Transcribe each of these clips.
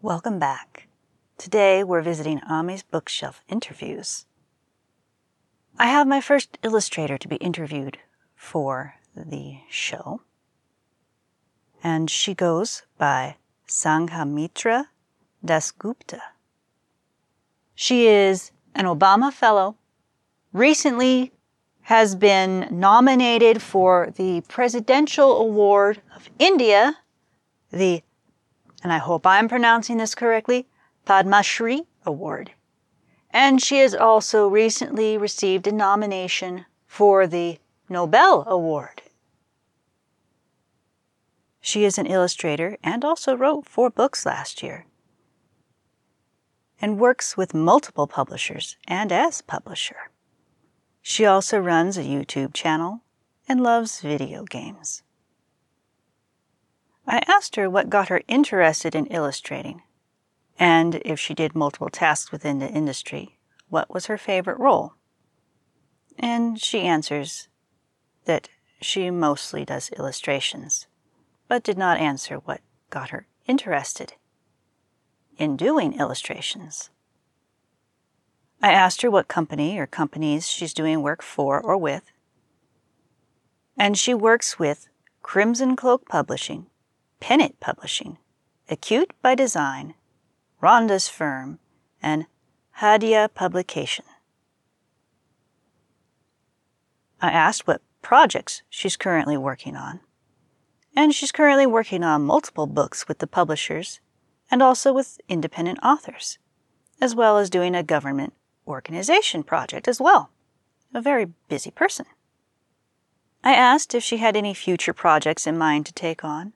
Welcome back. Today we're visiting Ami's bookshelf interviews. I have my first illustrator to be interviewed for the show, and she goes by Sanghamitra Dasgupta. She is an Obama Fellow, recently has been nominated for the Presidential Award of India, the, and I hope I'm pronouncing this correctly, Padma Shri Award. And she has also recently received a nomination for the Nobel Award. She is an illustrator and also wrote four books last year and works with multiple publishers and as publisher. She also runs a YouTube channel and loves video games. I asked her what got her interested in illustrating, and if she did multiple tasks within the industry, what was her favorite role. And she answers that she mostly does illustrations, but did not answer what got her interested in doing illustrations. I asked her what company or companies she's doing work for or with. And she works with Crimson Cloak Publishing, Pennant Publishing, Acute by Design, Rhonda's Firm, and Hadia Publication. I asked what projects she's currently working on. And she's currently working on multiple books with the publishers and also with independent authors, as well as doing a government organization project as well. A very busy person. I asked if she had any future projects in mind to take on,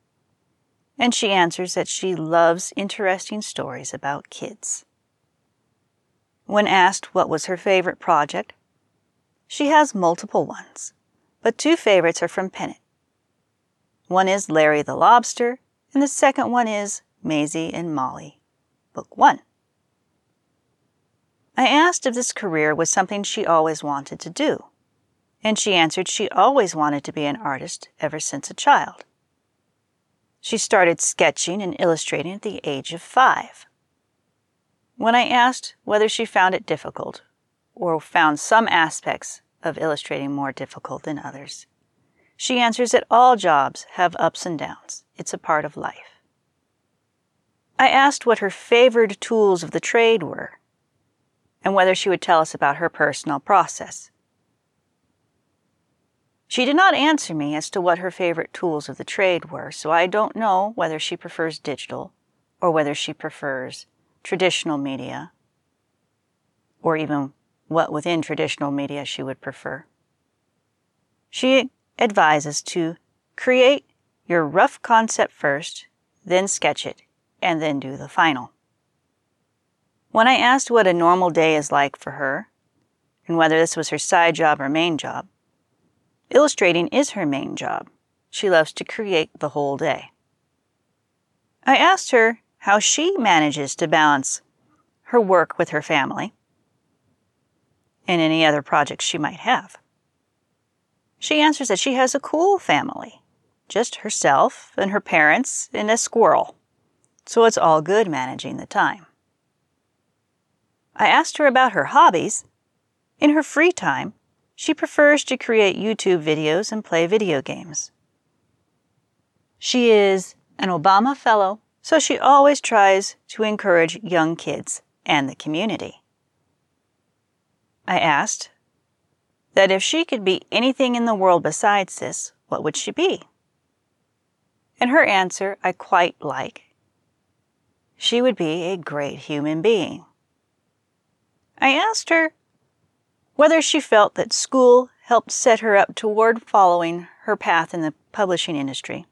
and she answers that she loves interesting stories about kids. When asked what was her favorite project, she has multiple ones, but two favorites are from Pennant. One is Larry the Lobster, and the second one is Maisie and Molly, Book 1. I asked if this career was something she always wanted to do, and she answered she always wanted to be an artist ever since a child. She started sketching and illustrating at the age of five. When I asked whether she found it difficult, or found some aspects of illustrating more difficult than others, she answers that all jobs have ups and downs. It's a part of life. I asked what her favored tools of the trade were, and whether she would tell us about her personal process. She did not answer me as to what her favorite tools of the trade were, so I don't know whether she prefers digital or whether she prefers traditional media, or even what within traditional media she would prefer. She advises to create your rough concept first, then sketch it, and then do the final. When I asked what a normal day is like for her, and whether this was her side job or main job, illustrating is her main job. She loves to create the whole day. I asked her how she manages to balance her work with her family and any other projects she might have. She answers that she has a cool family, just herself and her parents and a squirrel, so it's all good managing the time. I asked her about her hobbies. In her free time, she prefers to create YouTube videos and play video games. She is an Obama Fellow, so she always tries to encourage young kids and the community. I asked that if she could be anything in the world besides this, what would she be? And her answer I quite like. She would be a great human being. I asked her whether she felt that school helped set her up toward following her path in the publishing industry.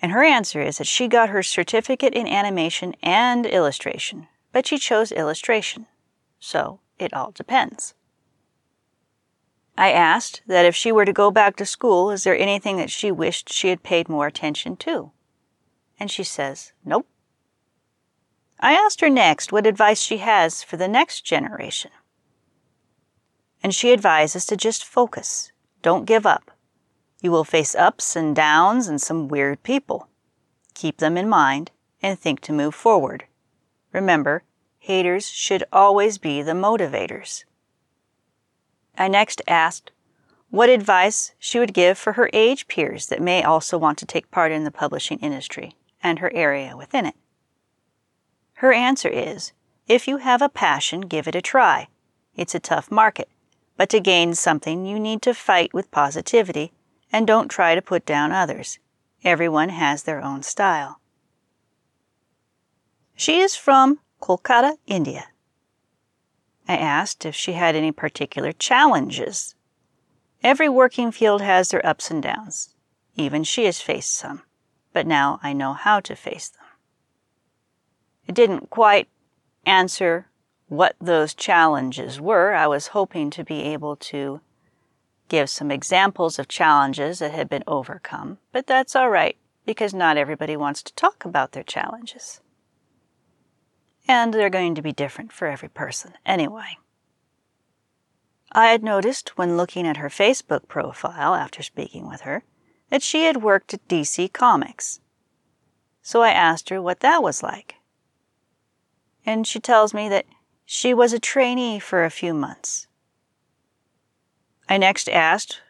And her answer is that she got her certificate in animation and illustration, but she chose illustration. So it all depends. I asked that if she were to go back to school, is there anything that she wished she had paid more attention to? And she says, nope. I asked her next what advice she has for the next generation. And she advises to just focus. Don't give up. You will face ups and downs and some weird people. Keep them in mind and think to move forward. Remember, haters should always be the motivators. I next asked what advice she would give for her age peers that may also want to take part in the publishing industry and her area within it. Her answer is if you have a passion, give it a try. It's a tough market, but to gain something, you need to fight with positivity and don't try to put down others. Everyone has their own style. She is from Kolkata, India. I asked if she had any particular challenges. Every working field has their ups and downs. Even she has faced some, but now I know how to face them. It didn't quite answer what those challenges were. I was hoping to be able to give some examples of challenges that had been overcome, but that's all right because not everybody wants to talk about their challenges. And they're going to be different for every person anyway. I had noticed when looking at her Facebook profile after speaking with her that she had worked at DC Comics. So I asked her what that was like and she tells me that she was a trainee for a few months. I next asked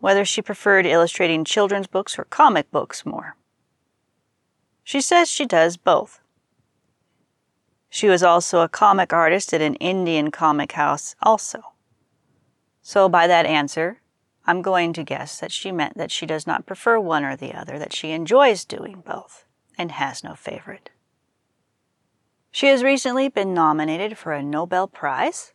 whether she preferred illustrating children's books or comic books more. She says she does both. She was also a comic artist at an Indian comic house, also. So, by that answer, I'm going to guess that she meant that she does not prefer one or the other, that she enjoys doing both and has no favorite. She has recently been nominated for a Nobel Prize.